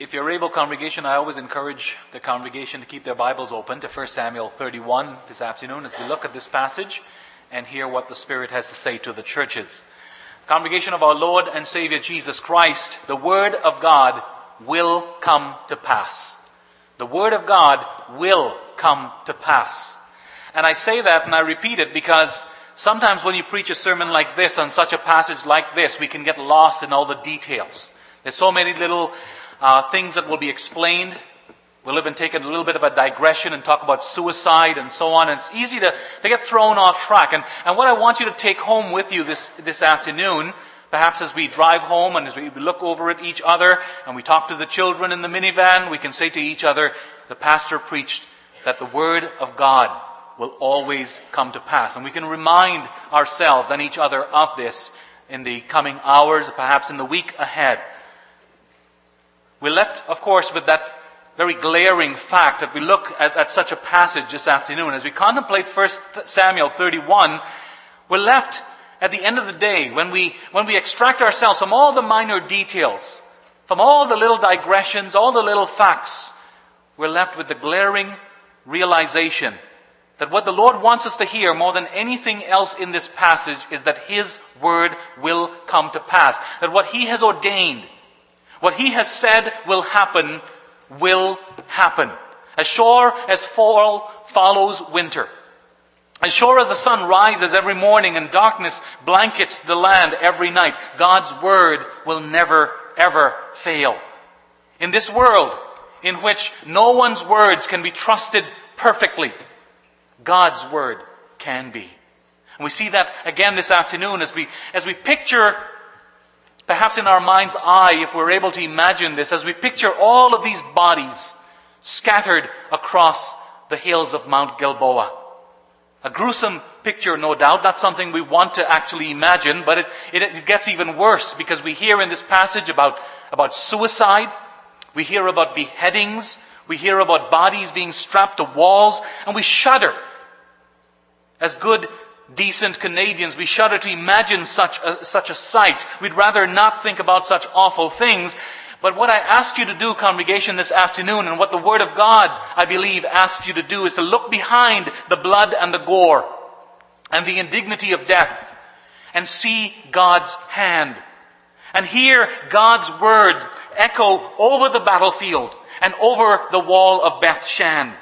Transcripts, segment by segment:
If you're able, congregation, I always encourage the congregation to keep their Bibles open to 1 Samuel 31 this afternoon as we look at this passage and hear what the Spirit has to say to the churches. Congregation of our Lord and Savior Jesus Christ, the Word of God will come to pass. The Word of God will come to pass. And I say that and I repeat it because sometimes when you preach a sermon like this on such a passage like this, we can get lost in all the details. There's so many little uh, things that will be explained. We'll even take a little bit of a digression and talk about suicide and so on. And it's easy to, to get thrown off track. And, and what I want you to take home with you this, this afternoon, perhaps as we drive home and as we look over at each other and we talk to the children in the minivan, we can say to each other, the pastor preached that the word of God will always come to pass. And we can remind ourselves and each other of this in the coming hours, perhaps in the week ahead. We're left, of course, with that very glaring fact that we look at, at such a passage this afternoon. As we contemplate 1 Samuel 31, we're left at the end of the day when we, when we extract ourselves from all the minor details, from all the little digressions, all the little facts, we're left with the glaring realization that what the Lord wants us to hear more than anything else in this passage is that His word will come to pass. That what He has ordained, what he has said will happen, will happen. As sure as fall follows winter. As sure as the sun rises every morning and darkness blankets the land every night, God's word will never, ever fail. In this world, in which no one's words can be trusted perfectly, God's word can be. And we see that again this afternoon as we, as we picture Perhaps in our mind's eye, if we're able to imagine this, as we picture all of these bodies scattered across the hills of Mount Gilboa. A gruesome picture, no doubt. Not something we want to actually imagine, but it, it, it, gets even worse because we hear in this passage about, about suicide. We hear about beheadings. We hear about bodies being strapped to walls, and we shudder. As good decent Canadians, we shudder to imagine such a, such a sight. We'd rather not think about such awful things. But what I ask you to do, congregation, this afternoon, and what the Word of God, I believe, asks you to do is to look behind the blood and the gore and the indignity of death and see God's hand and hear God's Word echo over the battlefield and over the wall of Beth Shan.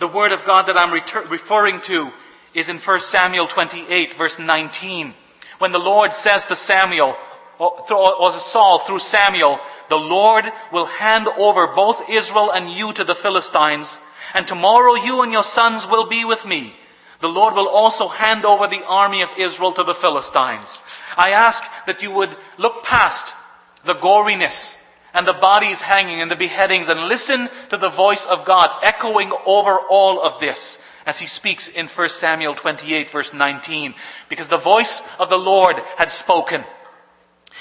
The Word of God that I'm referring to is in 1 Samuel 28 verse 19. When the Lord says to Samuel, oh, or to Saul through Samuel, the Lord will hand over both Israel and you to the Philistines, and tomorrow you and your sons will be with me. The Lord will also hand over the army of Israel to the Philistines. I ask that you would look past the goriness and the bodies hanging and the beheadings and listen to the voice of God echoing over all of this as he speaks in 1 Samuel 28 verse 19, because the voice of the Lord had spoken.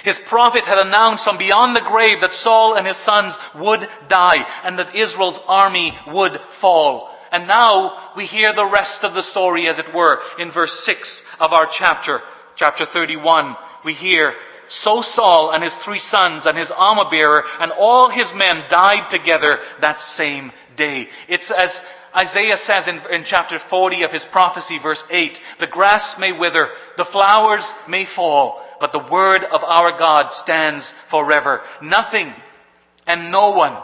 His prophet had announced from beyond the grave that Saul and his sons would die and that Israel's army would fall. And now we hear the rest of the story as it were in verse 6 of our chapter, chapter 31. We hear, so Saul and his three sons and his armor bearer and all his men died together that same day. It's as Isaiah says in, in chapter 40 of his prophecy, verse 8, the grass may wither, the flowers may fall, but the word of our God stands forever. Nothing and no one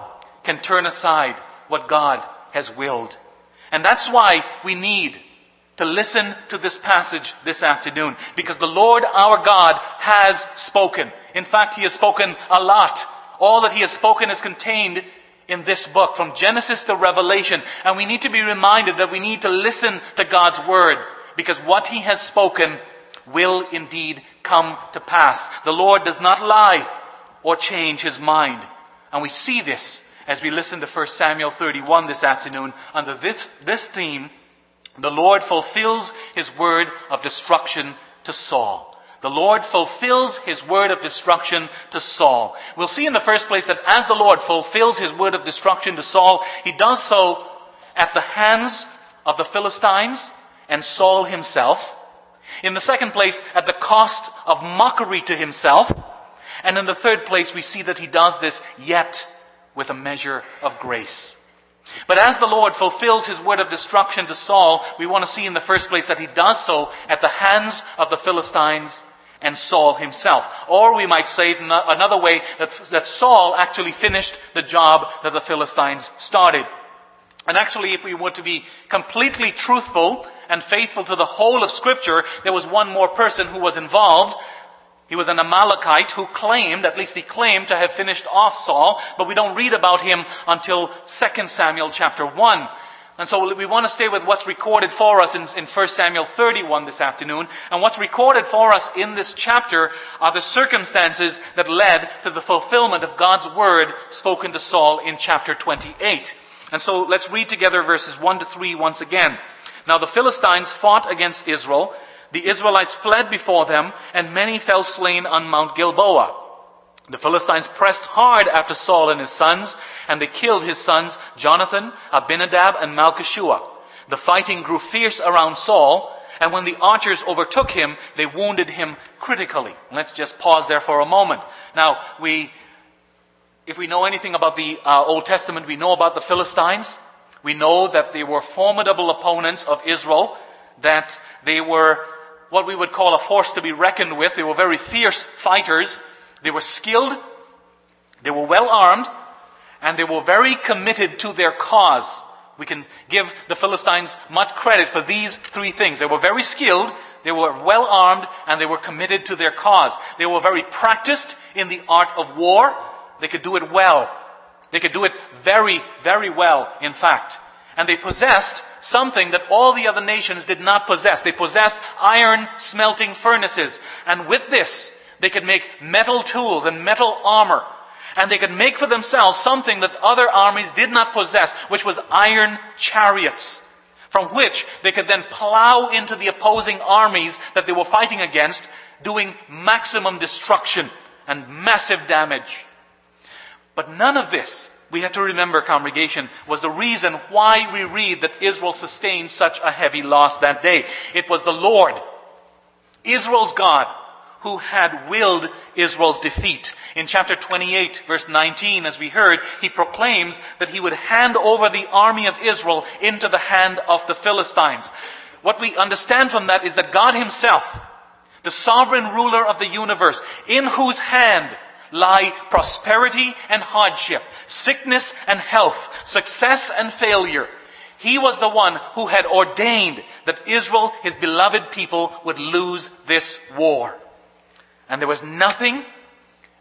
can turn aside what God has willed. And that's why we need to listen to this passage this afternoon, because the Lord our God has spoken. In fact, He has spoken a lot. All that He has spoken is contained in this book from Genesis to Revelation. And we need to be reminded that we need to listen to God's word because what he has spoken will indeed come to pass. The Lord does not lie or change his mind. And we see this as we listen to 1 Samuel 31 this afternoon under this, this theme. The Lord fulfills his word of destruction to Saul the Lord fulfills his word of destruction to Saul. We'll see in the first place that as the Lord fulfills his word of destruction to Saul, he does so at the hands of the Philistines and Saul himself. In the second place, at the cost of mockery to himself. And in the third place, we see that he does this yet with a measure of grace. But as the Lord fulfills his word of destruction to Saul, we want to see in the first place that he does so at the hands of the Philistines and Saul himself. Or we might say it in another way that, that Saul actually finished the job that the Philistines started. And actually, if we were to be completely truthful and faithful to the whole of scripture, there was one more person who was involved. He was an Amalekite who claimed, at least he claimed to have finished off Saul, but we don't read about him until 2 Samuel chapter 1. And so we want to stay with what's recorded for us in, in 1 Samuel 31 this afternoon. And what's recorded for us in this chapter are the circumstances that led to the fulfillment of God's word spoken to Saul in chapter 28. And so let's read together verses 1 to 3 once again. Now the Philistines fought against Israel. The Israelites fled before them, and many fell slain on Mount Gilboa. The Philistines pressed hard after Saul and his sons, and they killed his sons Jonathan, Abinadab, and Malchishua. The fighting grew fierce around Saul, and when the archers overtook him, they wounded him critically. Let's just pause there for a moment. Now, we, if we know anything about the uh, Old Testament, we know about the Philistines. We know that they were formidable opponents of Israel, that they were what we would call a force to be reckoned with. They were very fierce fighters. They were skilled, they were well armed, and they were very committed to their cause. We can give the Philistines much credit for these three things. They were very skilled, they were well armed, and they were committed to their cause. They were very practiced in the art of war. They could do it well. They could do it very, very well, in fact. And they possessed something that all the other nations did not possess. They possessed iron smelting furnaces. And with this, they could make metal tools and metal armor. And they could make for themselves something that other armies did not possess, which was iron chariots, from which they could then plow into the opposing armies that they were fighting against, doing maximum destruction and massive damage. But none of this, we have to remember, congregation, was the reason why we read that Israel sustained such a heavy loss that day. It was the Lord, Israel's God, who had willed Israel's defeat. In chapter 28 verse 19, as we heard, he proclaims that he would hand over the army of Israel into the hand of the Philistines. What we understand from that is that God himself, the sovereign ruler of the universe, in whose hand lie prosperity and hardship, sickness and health, success and failure. He was the one who had ordained that Israel, his beloved people, would lose this war. And there was nothing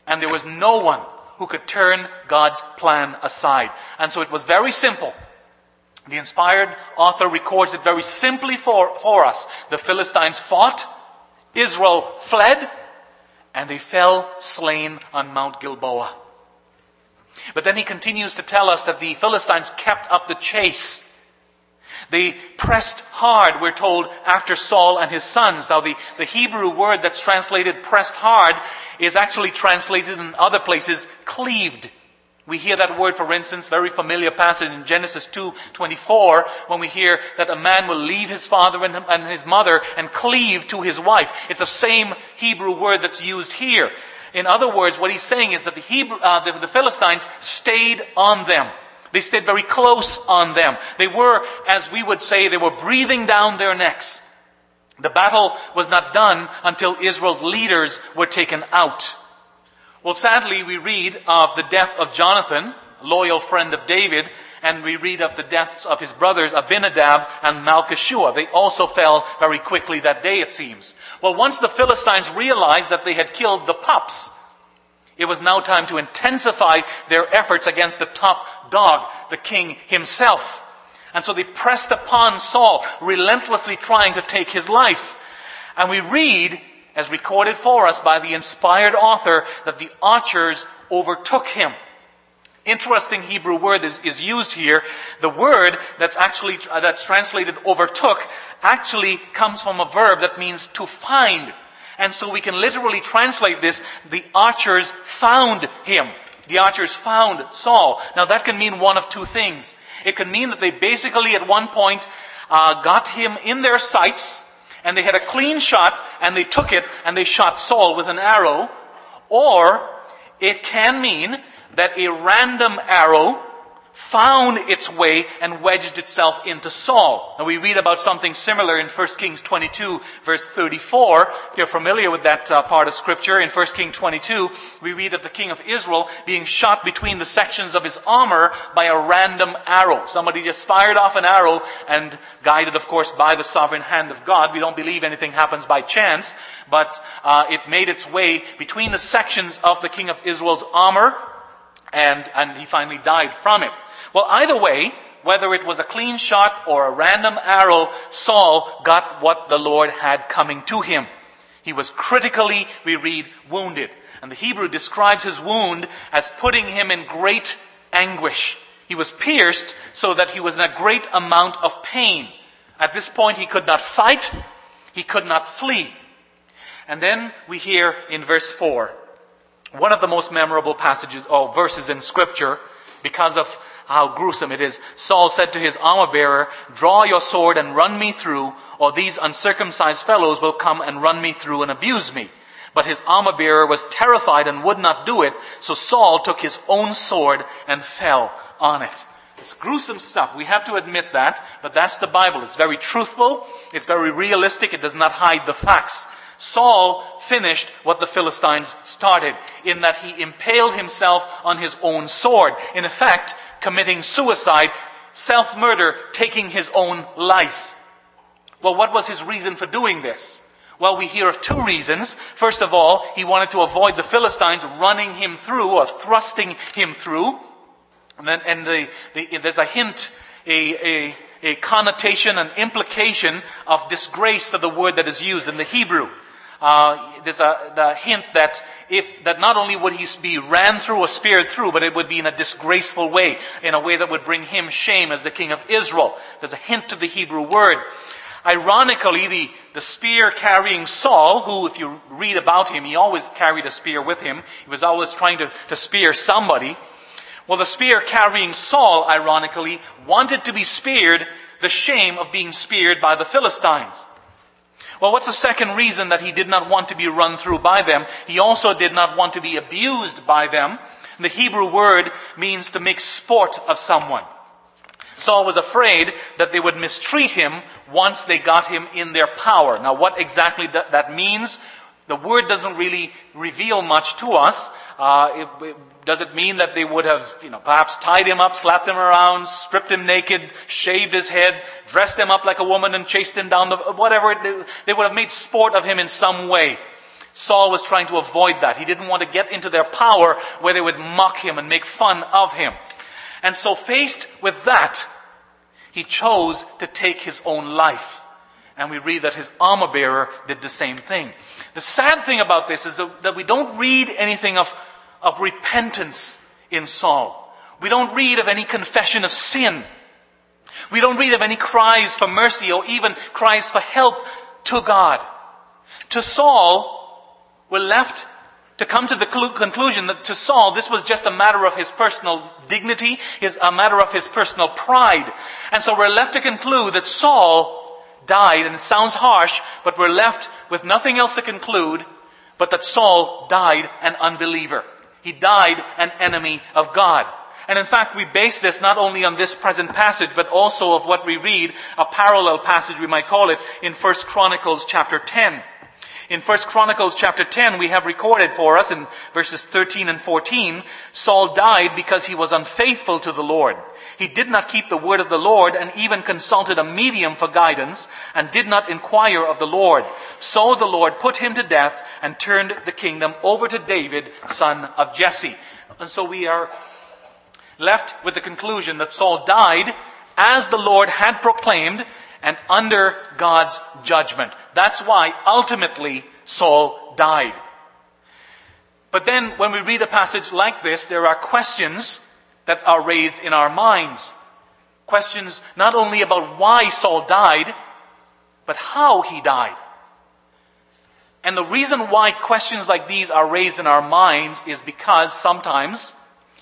and there was no one who could turn God's plan aside. And so it was very simple. The inspired author records it very simply for, for us. The Philistines fought, Israel fled, and they fell slain on Mount Gilboa. But then he continues to tell us that the Philistines kept up the chase. They pressed hard, we're told, after Saul and his sons. Now, the, the Hebrew word that's translated pressed hard is actually translated in other places cleaved. We hear that word, for instance, very familiar passage in Genesis 2, 24, when we hear that a man will leave his father and, his mother and cleave to his wife. It's the same Hebrew word that's used here. In other words, what he's saying is that the, Hebrew, uh, the, the Philistines stayed on them. They stayed very close on them. They were, as we would say, they were breathing down their necks. The battle was not done until Israel's leaders were taken out. Well, sadly, we read of the death of Jonathan, loyal friend of David, and we read of the deaths of his brothers Abinadab and Malchishua. They also fell very quickly that day, it seems. Well, once the Philistines realized that they had killed the pups, it was now time to intensify their efforts against the top dog, the king himself. And so they pressed upon Saul, relentlessly trying to take his life. And we read, as recorded for us by the inspired author, that the archers overtook him. Interesting Hebrew word is, is used here. The word that's actually, uh, that's translated overtook actually comes from a verb that means to find. And so we can literally translate this, the archers found him. The archers found Saul. Now that can mean one of two things. It can mean that they basically at one point uh, got him in their sights and they had a clean shot and they took it and they shot Saul with an arrow. Or it can mean that a random arrow found its way and wedged itself into Saul. Now we read about something similar in 1 Kings 22 verse 34. If you're familiar with that uh, part of scripture, in 1 Kings 22, we read of the king of Israel being shot between the sections of his armor by a random arrow. Somebody just fired off an arrow and guided, of course, by the sovereign hand of God. We don't believe anything happens by chance, but uh, it made its way between the sections of the king of Israel's armor and, and he finally died from it. Well, either way, whether it was a clean shot or a random arrow, Saul got what the Lord had coming to him. He was critically, we read, wounded. And the Hebrew describes his wound as putting him in great anguish. He was pierced so that he was in a great amount of pain. At this point, he could not fight. He could not flee. And then we hear in verse 4, one of the most memorable passages or verses in scripture because of how gruesome it is. Saul said to his armor bearer, draw your sword and run me through, or these uncircumcised fellows will come and run me through and abuse me. But his armor bearer was terrified and would not do it, so Saul took his own sword and fell on it. It's gruesome stuff. We have to admit that, but that's the Bible. It's very truthful. It's very realistic. It does not hide the facts. Saul finished what the Philistines started in that he impaled himself on his own sword. In effect, committing suicide, self-murder, taking his own life. Well, what was his reason for doing this? Well, we hear of two reasons. First of all, he wanted to avoid the Philistines running him through or thrusting him through. And, then, and the, the, there's a hint, a, a, a connotation, an implication of disgrace to the word that is used in the Hebrew uh, there's a the hint that if that not only would he be ran through or speared through, but it would be in a disgraceful way, in a way that would bring him shame as the king of Israel. There's a hint to the Hebrew word. Ironically, the, the spear carrying Saul, who, if you read about him, he always carried a spear with him. He was always trying to, to spear somebody. Well, the spear carrying Saul, ironically, wanted to be speared the shame of being speared by the Philistines. Well, what's the second reason that he did not want to be run through by them? He also did not want to be abused by them. The Hebrew word means to make sport of someone. Saul was afraid that they would mistreat him once they got him in their power. Now, what exactly that means, the word doesn't really reveal much to us. Uh, it, it, does it mean that they would have, you know, perhaps tied him up, slapped him around, stripped him naked, shaved his head, dressed him up like a woman and chased him down the, whatever, it, they would have made sport of him in some way. Saul was trying to avoid that. He didn't want to get into their power where they would mock him and make fun of him. And so faced with that, he chose to take his own life. And we read that his armor bearer did the same thing. The sad thing about this is that we don't read anything of of repentance in Saul. We don't read of any confession of sin. We don't read of any cries for mercy or even cries for help to God. To Saul, we're left to come to the conclusion that to Saul, this was just a matter of his personal dignity, his, a matter of his personal pride. And so we're left to conclude that Saul died, and it sounds harsh, but we're left with nothing else to conclude but that Saul died an unbeliever. He died an enemy of God. And in fact, we base this not only on this present passage, but also of what we read, a parallel passage we might call it, in 1 Chronicles chapter 10. In 1 Chronicles chapter 10, we have recorded for us in verses 13 and 14, Saul died because he was unfaithful to the Lord. He did not keep the word of the Lord and even consulted a medium for guidance and did not inquire of the Lord. So the Lord put him to death and turned the kingdom over to David, son of Jesse. And so we are left with the conclusion that Saul died as the Lord had proclaimed and under God's judgment. That's why ultimately Saul died. But then when we read a passage like this, there are questions that are raised in our minds. Questions not only about why Saul died, but how he died. And the reason why questions like these are raised in our minds is because sometimes,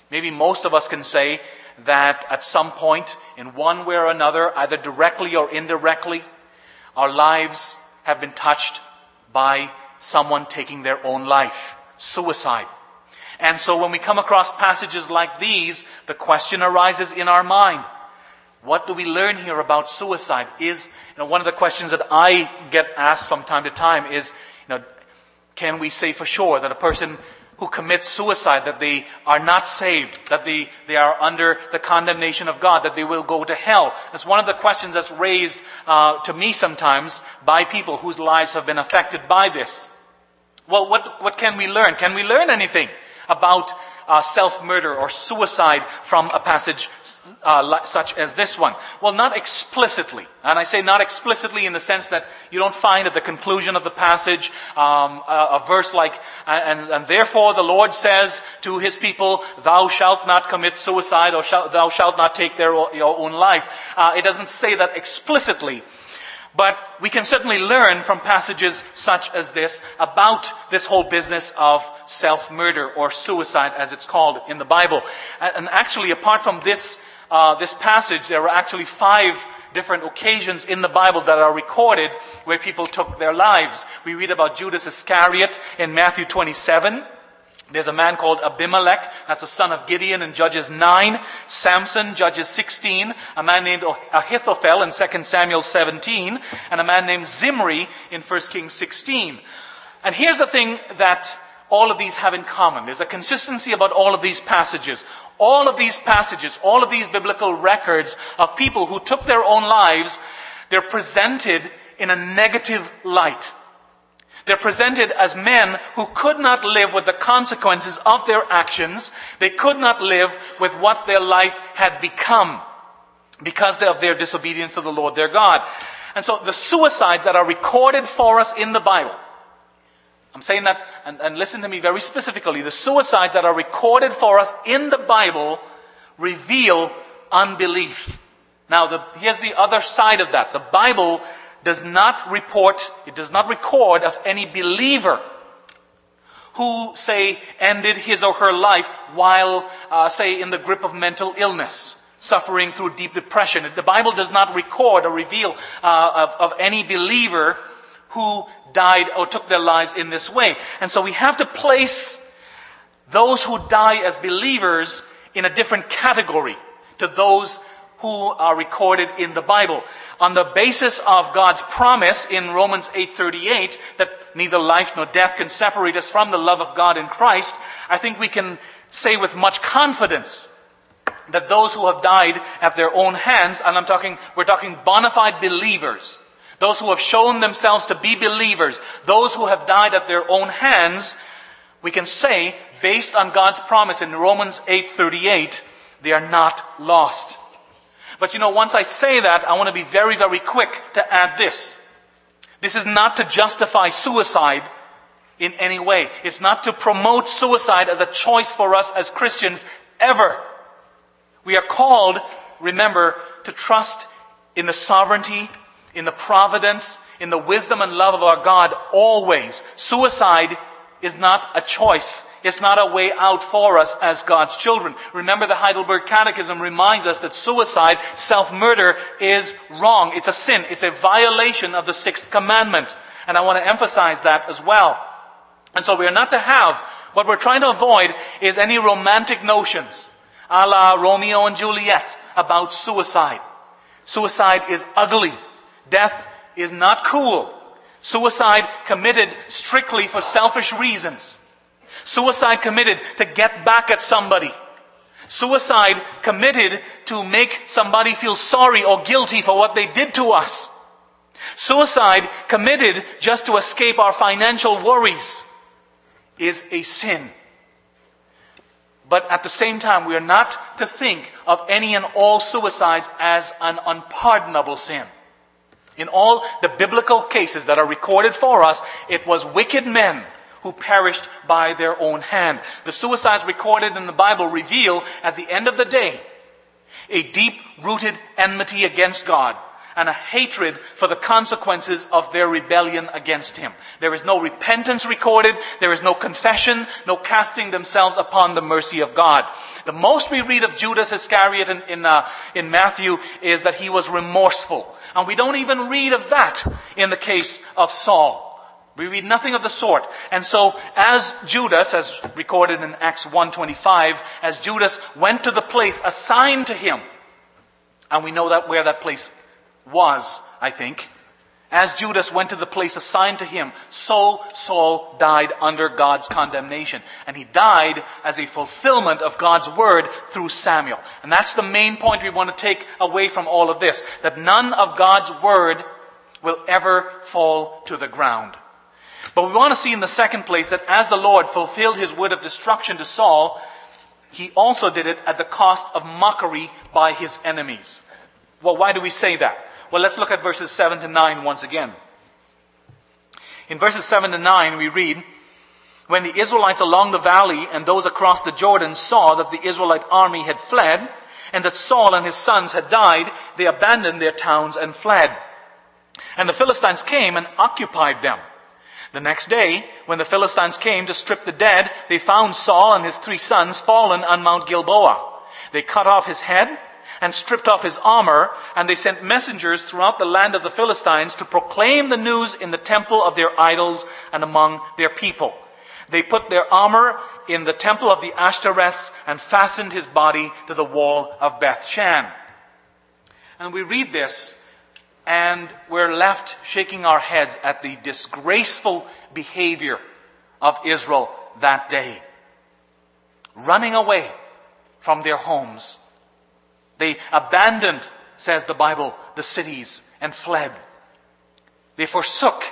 maybe most of us can say, that at some point, in one way or another, either directly or indirectly, our lives have been touched by someone taking their own life, suicide. And so when we come across passages like these, the question arises in our mind. What do we learn here about suicide? Is, you know, one of the questions that I get asked from time to time is, you know, can we say for sure that a person who commit suicide, that they are not saved, that they, they are under the condemnation of God, that they will go to hell. That's one of the questions that's raised uh, to me sometimes by people whose lives have been affected by this. Well, what, what can we learn? Can we learn anything about uh, self-murder or suicide from a passage uh, such as this one? Well, not explicitly. And I say not explicitly in the sense that you don't find at the conclusion of the passage um, a, a, verse like, and, and, therefore the Lord says to his people, thou shalt not commit suicide or shalt, thou shalt not take their, your own life. Uh, it doesn't say that explicitly. But we can certainly learn from passages such as this about this whole business of self-murder or suicide as it's called in the Bible. And actually, apart from this, uh, this passage, there are actually five different occasions in the Bible that are recorded where people took their lives. We read about Judas Iscariot in Matthew 27. There's a man called Abimelech, that's a son of Gideon in Judges 9. Samson, Judges 16. A man named Ahithophel in 2 Samuel 17. And a man named Zimri in 1 Kings 16. And here's the thing that all of these have in common. There's a consistency about all of these passages. All of these passages, all of these biblical records of people who took their own lives, they're presented in a negative light. They're presented as men who could not live with the consequences of their actions. They could not live with what their life had become because of their disobedience to the Lord their God. And so the suicides that are recorded for us in the Bible, I'm saying that, and, and listen to me very specifically, the suicides that are recorded for us in the Bible reveal unbelief. Now, the, here's the other side of that. The Bible does not report, it does not record of any believer who, say, ended his or her life while, uh, say, in the grip of mental illness, suffering through deep depression. The Bible does not record or reveal uh, of, of any believer who died or took their lives in this way. And so we have to place those who die as believers in a different category to those who are recorded in the Bible. On the basis of God's promise in Romans 8:38 that neither life nor death can separate us from the love of God in Christ, I think we can say with much confidence that those who have died at their own hands, and I'm talking, we're talking bona fide believers, those who have shown themselves to be believers, those who have died at their own hands, we can say, based on God's promise in Romans 8:38, they are not lost. But you know, once I say that, I want to be very, very quick to add this. This is not to justify suicide in any way. It's not to promote suicide as a choice for us as Christians ever. We are called, remember, to trust in the sovereignty, in the providence, in the wisdom and love of our God always. Suicide is not a choice. It's not a way out for us as God's children. Remember the Heidelberg Catechism reminds us that suicide, self-murder is wrong. It's a sin. It's a violation of the sixth commandment. And I want to emphasize that as well. And so we are not to have, what we're trying to avoid is any romantic notions, a la Romeo and Juliet, about suicide. Suicide is ugly. Death is not cool. Suicide committed strictly for selfish reasons. Suicide committed to get back at somebody. Suicide committed to make somebody feel sorry or guilty for what they did to us. Suicide committed just to escape our financial worries is a sin. But at the same time, we are not to think of any and all suicides as an unpardonable sin. In all the biblical cases that are recorded for us, it was wicked men who perished by their own hand. The suicides recorded in the Bible reveal at the end of the day a deep rooted enmity against God and a hatred for the consequences of their rebellion against Him. There is no repentance recorded. There is no confession, no casting themselves upon the mercy of God. The most we read of Judas Iscariot in, in, uh, in Matthew is that he was remorseful. And we don't even read of that in the case of Saul. We read nothing of the sort. And so, as Judas, as recorded in Acts 1.25, as Judas went to the place assigned to him, and we know that where that place was, I think, as Judas went to the place assigned to him, so Saul died under God's condemnation. And he died as a fulfillment of God's word through Samuel. And that's the main point we want to take away from all of this. That none of God's word will ever fall to the ground. But we want to see in the second place that as the Lord fulfilled his word of destruction to Saul, he also did it at the cost of mockery by his enemies. Well, why do we say that? Well, let's look at verses 7 to 9 once again. In verses 7 to 9, we read, When the Israelites along the valley and those across the Jordan saw that the Israelite army had fled, and that Saul and his sons had died, they abandoned their towns and fled. And the Philistines came and occupied them. The next day, when the Philistines came to strip the dead, they found Saul and his three sons fallen on Mount Gilboa. They cut off his head and stripped off his armor, and they sent messengers throughout the land of the Philistines to proclaim the news in the temple of their idols and among their people. They put their armor in the temple of the Ashtoreths and fastened his body to the wall of Beth Shan. And we read this, and we're left shaking our heads at the disgraceful behavior of Israel that day. Running away from their homes they abandoned, says the Bible, the cities and fled. They forsook.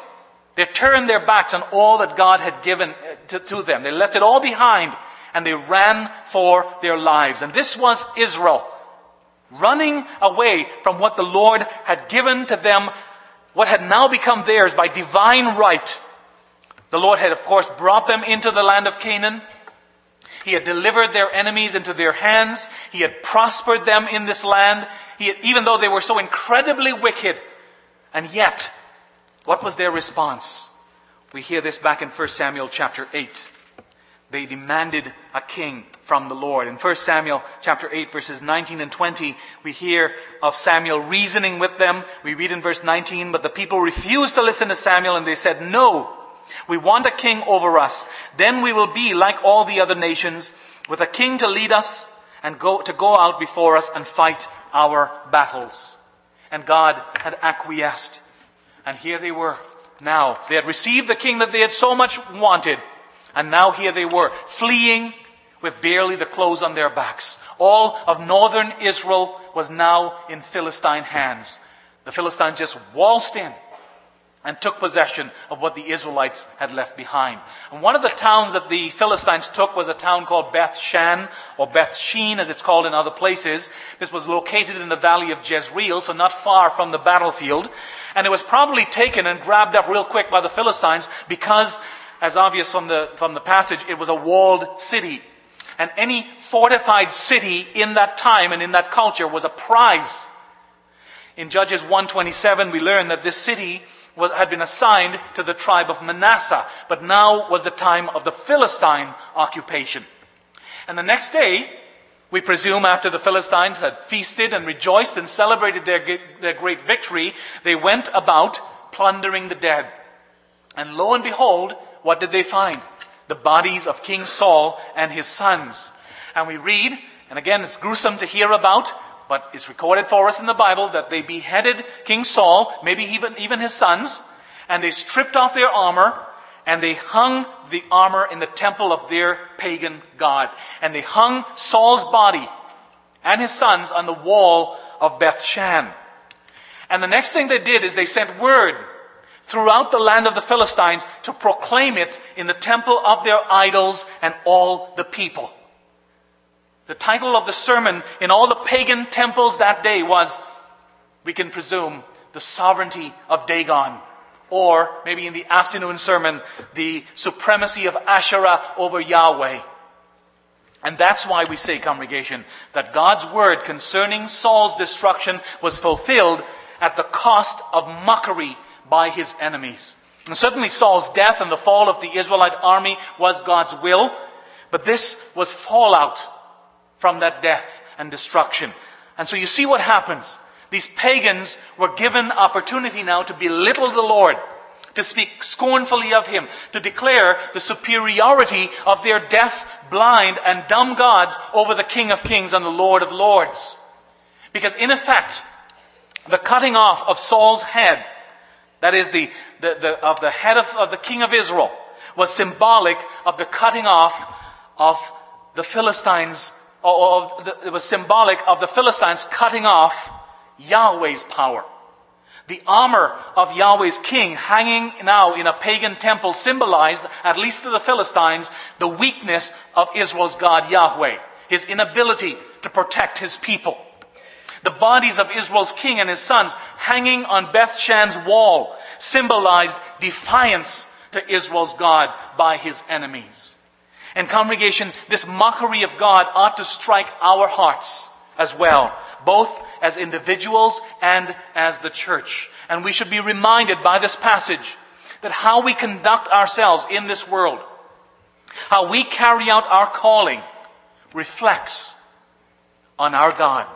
They turned their backs on all that God had given uh, to, to, them. They left it all behind and they ran for their lives. And this was Israel running away from what the Lord had given to them, what had now become theirs by divine right. The Lord had, of course, brought them into the land of Canaan. He had delivered their enemies into their hands. He had prospered them in this land. Had, even though they were so incredibly wicked. And yet, what was their response? We hear this back in 1 Samuel chapter 8. They demanded a king from the Lord. In 1 Samuel chapter 8 verses 19 and 20, we hear of Samuel reasoning with them. We read in verse 19, but the people refused to listen to Samuel and they said, no, we want a king over us. Then we will be like all the other nations, with a king to lead us and go, to go out before us and fight our battles. And God had acquiesced. And here they were now. They had received the king that they had so much wanted. And now here they were, fleeing with barely the clothes on their backs. All of northern Israel was now in Philistine hands. The Philistines just waltzed in and took possession of what the Israelites had left behind. And one of the towns that the Philistines took was a town called Beth Shan, or Beth Shean as it's called in other places. This was located in the valley of Jezreel, so not far from the battlefield. And it was probably taken and grabbed up real quick by the Philistines because, as obvious from the, from the passage, it was a walled city. And any fortified city in that time and in that culture was a prize. In Judges 127, we learn that this city had been assigned to the tribe of Manasseh, but now was the time of the Philistine occupation. And the next day, we presume after the Philistines had feasted and rejoiced and celebrated their, their great victory, they went about plundering the dead. And lo and behold, what did they find? The bodies of King Saul and his sons. And we read, and again it's gruesome to hear about, but it's recorded for us in the Bible that they beheaded King Saul, maybe even, even his sons, and they stripped off their armor, and they hung the armor in the temple of their pagan god. And they hung Saul's body and his sons on the wall of Beth Shan. And the next thing they did is they sent word throughout the land of the Philistines to proclaim it in the temple of their idols and all the people. The title of the sermon in all the pagan temples that day was, we can presume, the sovereignty of Dagon. Or maybe in the afternoon sermon, the supremacy of Asherah over Yahweh. And that's why we say, congregation, that God's word concerning Saul's destruction was fulfilled at the cost of mockery by his enemies. And certainly Saul's death and the fall of the Israelite army was God's will, but this was fallout from that death and destruction. And so you see what happens. These pagans were given opportunity now to belittle the Lord, to speak scornfully of him, to declare the superiority of their deaf, blind, and dumb gods over the King of Kings and the Lord of Lords. Because in effect, the cutting off of Saul's head, that is the, the, the of the head of, of the king of Israel, was symbolic of the cutting off of the Philistines, or, or the, it was symbolic of the Philistines cutting off Yahweh's power. The armor of Yahweh's king hanging now in a pagan temple symbolized, at least to the Philistines, the weakness of Israel's God Yahweh, his inability to protect his people. The bodies of Israel's king and his sons hanging on Beth Shan's wall symbolized defiance to Israel's God by his enemies. And congregation, this mockery of God ought to strike our hearts as well, both as individuals and as the church. And we should be reminded by this passage that how we conduct ourselves in this world, how we carry out our calling, reflects on our God.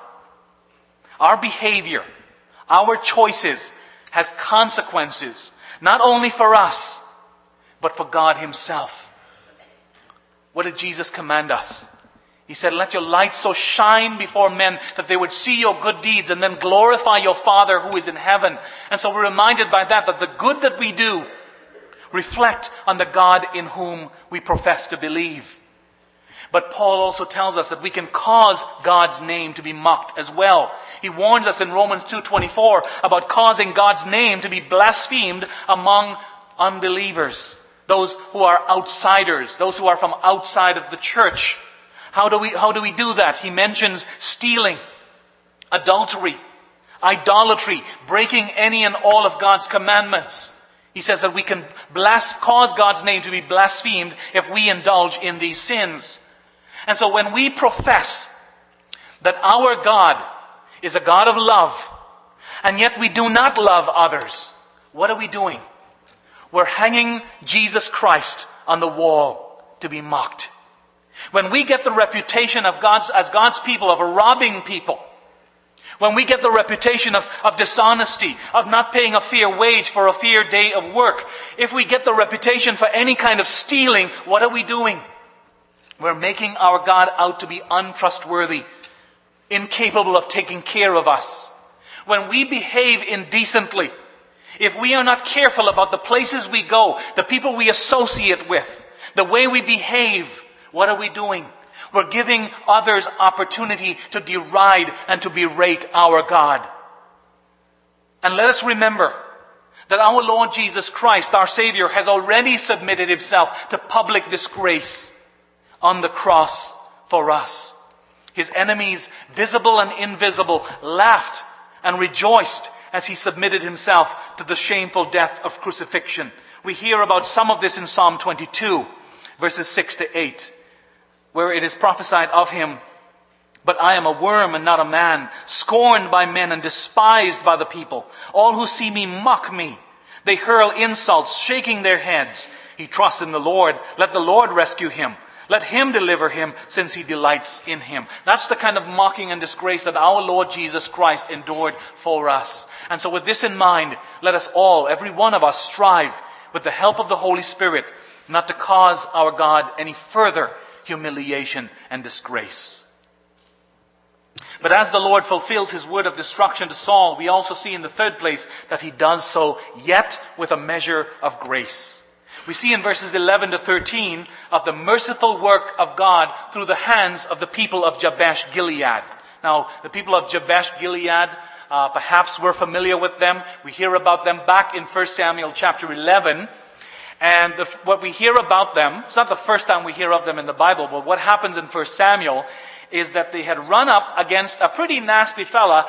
Our behavior, our choices has consequences, not only for us, but for God Himself. What did Jesus command us? He said, Let your light so shine before men that they would see your good deeds and then glorify your Father who is in heaven. And so we're reminded by that that the good that we do reflect on the God in whom we profess to believe. But Paul also tells us that we can cause God's name to be mocked as well. He warns us in Romans 2:24 about causing God's name to be blasphemed among unbelievers, those who are outsiders, those who are from outside of the church. How do we how do we do that? He mentions stealing, adultery, idolatry, breaking any and all of God's commandments. He says that we can blas- cause God's name to be blasphemed if we indulge in these sins. And so when we profess that our God is a God of love, and yet we do not love others, what are we doing? We're hanging Jesus Christ on the wall to be mocked. When we get the reputation of God's, as God's people of robbing people, when we get the reputation of, of dishonesty, of not paying a fair wage for a fair day of work, if we get the reputation for any kind of stealing, what are we doing? We're making our God out to be untrustworthy, incapable of taking care of us. When we behave indecently, if we are not careful about the places we go, the people we associate with, the way we behave, what are we doing? We're giving others opportunity to deride and to berate our God. And let us remember that our Lord Jesus Christ, our Savior, has already submitted himself to public disgrace on the cross for us. His enemies, visible and invisible, laughed and rejoiced as he submitted himself to the shameful death of crucifixion. We hear about some of this in Psalm 22, verses 6 to 8, where it is prophesied of him, But I am a worm and not a man, scorned by men and despised by the people. All who see me mock me. They hurl insults, shaking their heads. He trusts in the Lord. Let the Lord rescue him. Let him deliver him since he delights in him. That's the kind of mocking and disgrace that our Lord Jesus Christ endured for us. And so with this in mind, let us all, every one of us, strive with the help of the Holy Spirit not to cause our God any further humiliation and disgrace. But as the Lord fulfills his word of destruction to Saul, we also see in the third place that he does so yet with a measure of grace. We see in verses 11 to 13 of the merciful work of God through the hands of the people of Jabesh Gilead. Now, the people of Jabesh Gilead, uh, perhaps we're familiar with them. We hear about them back in 1 Samuel chapter 11. And the, what we hear about them, it's not the first time we hear of them in the Bible, but what happens in 1 Samuel is that they had run up against a pretty nasty fella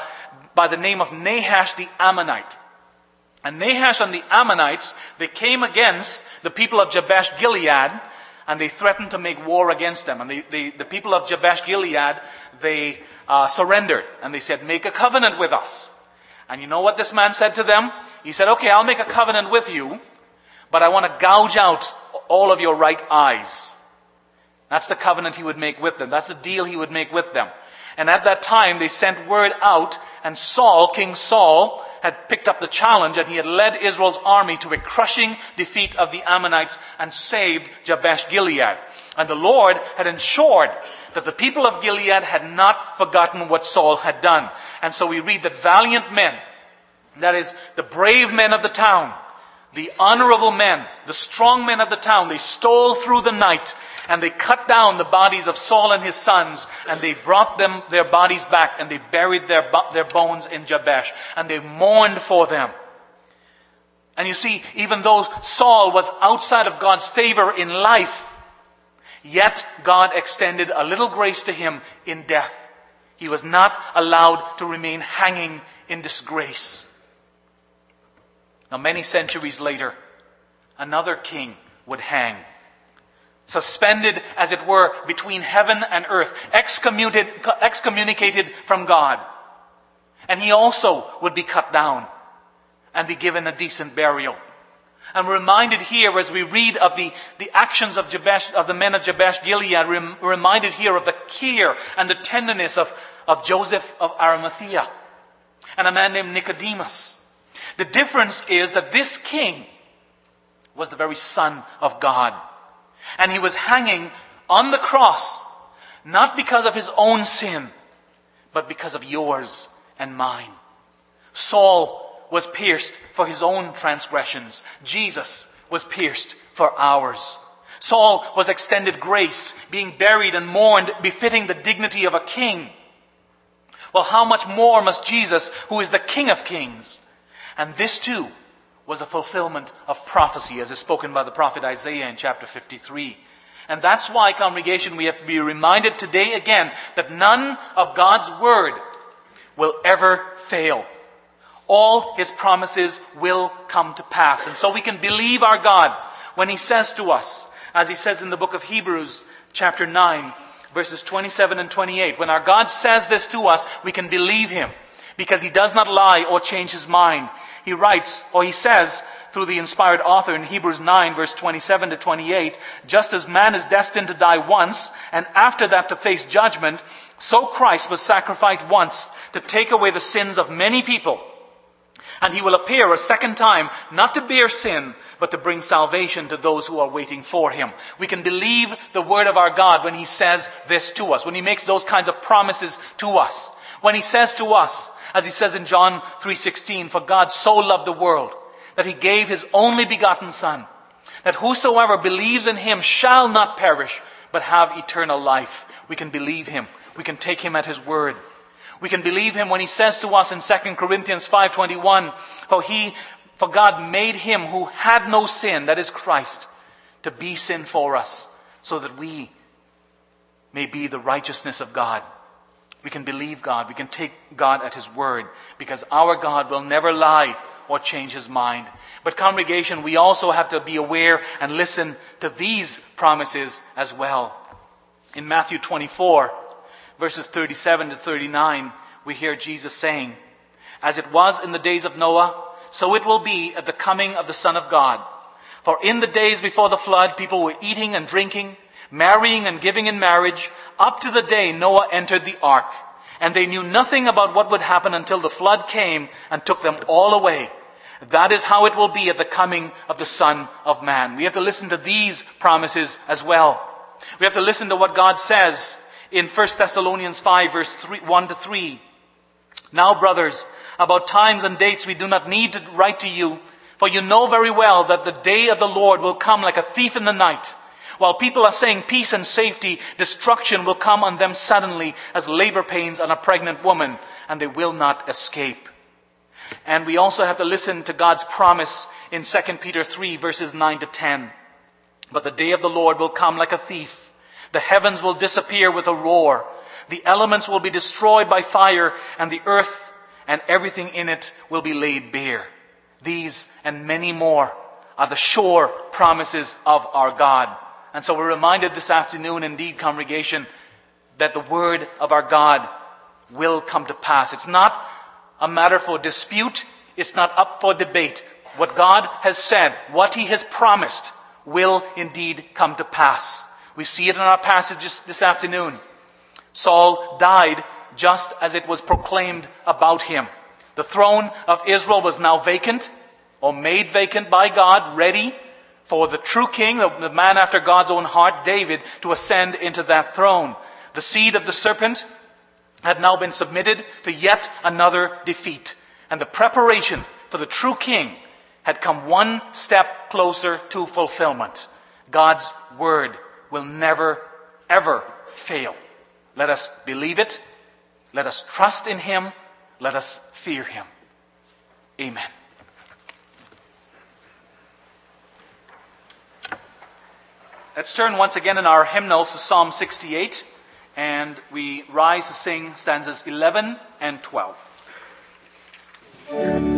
by the name of Nahash the Ammonite. And Nahash and the Ammonites, they came against the people of Jabesh Gilead, and they threatened to make war against them. And the the people of Jabesh Gilead, they uh, surrendered, and they said, make a covenant with us. And you know what this man said to them? He said, okay, I'll make a covenant with you, but I want to gouge out all of your right eyes. That's the covenant he would make with them. That's the deal he would make with them. And at that time, they sent word out, and Saul, King Saul, had picked up the challenge and he had led Israel's army to a crushing defeat of the Ammonites and saved Jabesh Gilead. And the Lord had ensured that the people of Gilead had not forgotten what Saul had done. And so we read that valiant men, that is, the brave men of the town, the honorable men, the strong men of the town, they stole through the night and they cut down the bodies of Saul and his sons and they brought them their bodies back and they buried their, their bones in Jabesh and they mourned for them. And you see, even though Saul was outside of God's favor in life, yet God extended a little grace to him in death. He was not allowed to remain hanging in disgrace. Now, many centuries later, another king would hang. Suspended, as it were, between heaven and earth, excommunicated, from God. And he also would be cut down and be given a decent burial. I'm reminded here as we read of the, the actions of, Jabesh, of the men of Jabesh Gilead, rem, reminded here of the care and the tenderness of, of Joseph of Arimathea and a man named Nicodemus. The difference is that this king was the very son of God. And he was hanging on the cross, not because of his own sin, but because of yours and mine. Saul was pierced for his own transgressions. Jesus was pierced for ours. Saul was extended grace, being buried and mourned, befitting the dignity of a king. Well, how much more must Jesus, who is the King of kings, and this too was a fulfillment of prophecy as is spoken by the prophet Isaiah in chapter 53. And that's why, congregation, we have to be reminded today again that none of God's word will ever fail. All his promises will come to pass. And so we can believe our God when he says to us, as he says in the book of Hebrews, chapter 9, verses 27 and 28, when our God says this to us, we can believe him because he does not lie or change his mind. He writes, or he says, through the inspired author in Hebrews 9 verse 27 to 28, just as man is destined to die once, and after that to face judgment, so Christ was sacrificed once to take away the sins of many people. And he will appear a second time, not to bear sin, but to bring salvation to those who are waiting for him. We can believe the word of our God when he says this to us, when he makes those kinds of promises to us. When he says to us, as he says in John 3:16, for God so loved the world that he gave his only begotten son, that whosoever believes in him shall not perish, but have eternal life. We can believe him. We can take him at his word. We can believe him when he says to us in 2 Corinthians 5:21, for he for God made him who had no sin, that is Christ, to be sin for us, so that we may be the righteousness of God. We can believe God. We can take God at His word because our God will never lie or change His mind. But congregation, we also have to be aware and listen to these promises as well. In Matthew 24, verses 37 to 39, we hear Jesus saying, As it was in the days of Noah, so it will be at the coming of the Son of God. For in the days before the flood, people were eating and drinking, marrying and giving in marriage, up to the day Noah entered the ark. And they knew nothing about what would happen until the flood came and took them all away. That is how it will be at the coming of the Son of Man. We have to listen to these promises as well. We have to listen to what God says in 1 Thessalonians 5 verse 3, 1 to 3. Now brothers, about times and dates we do not need to write to you, for you know very well that the day of the Lord will come like a thief in the night. While people are saying peace and safety, destruction will come on them suddenly as labor pains on a pregnant woman, and they will not escape. And we also have to listen to God's promise in 2 Peter 3 verses 9 to 10. But the day of the Lord will come like a thief. The heavens will disappear with a roar. The elements will be destroyed by fire, and the earth and everything in it will be laid bare. These and many more are the sure promises of our God. And so we're reminded this afternoon, indeed, congregation, that the word of our God will come to pass. It's not a matter for dispute. It's not up for debate. What God has said, what He has promised, will indeed come to pass. We see it in our passages this afternoon. Saul died just as it was proclaimed about him. The throne of Israel was now vacant, or made vacant by God, ready for the true king, the man after God's own heart, David, to ascend into that throne. The seed of the serpent had now been submitted to yet another defeat. And the preparation for the true king had come one step closer to fulfillment. God's word will never, ever fail. Let us believe it. Let us trust in him. Let us fear him. Amen. Let's turn once again in our hymnals to Psalm 68, and we rise to sing stanzas 11 and 12.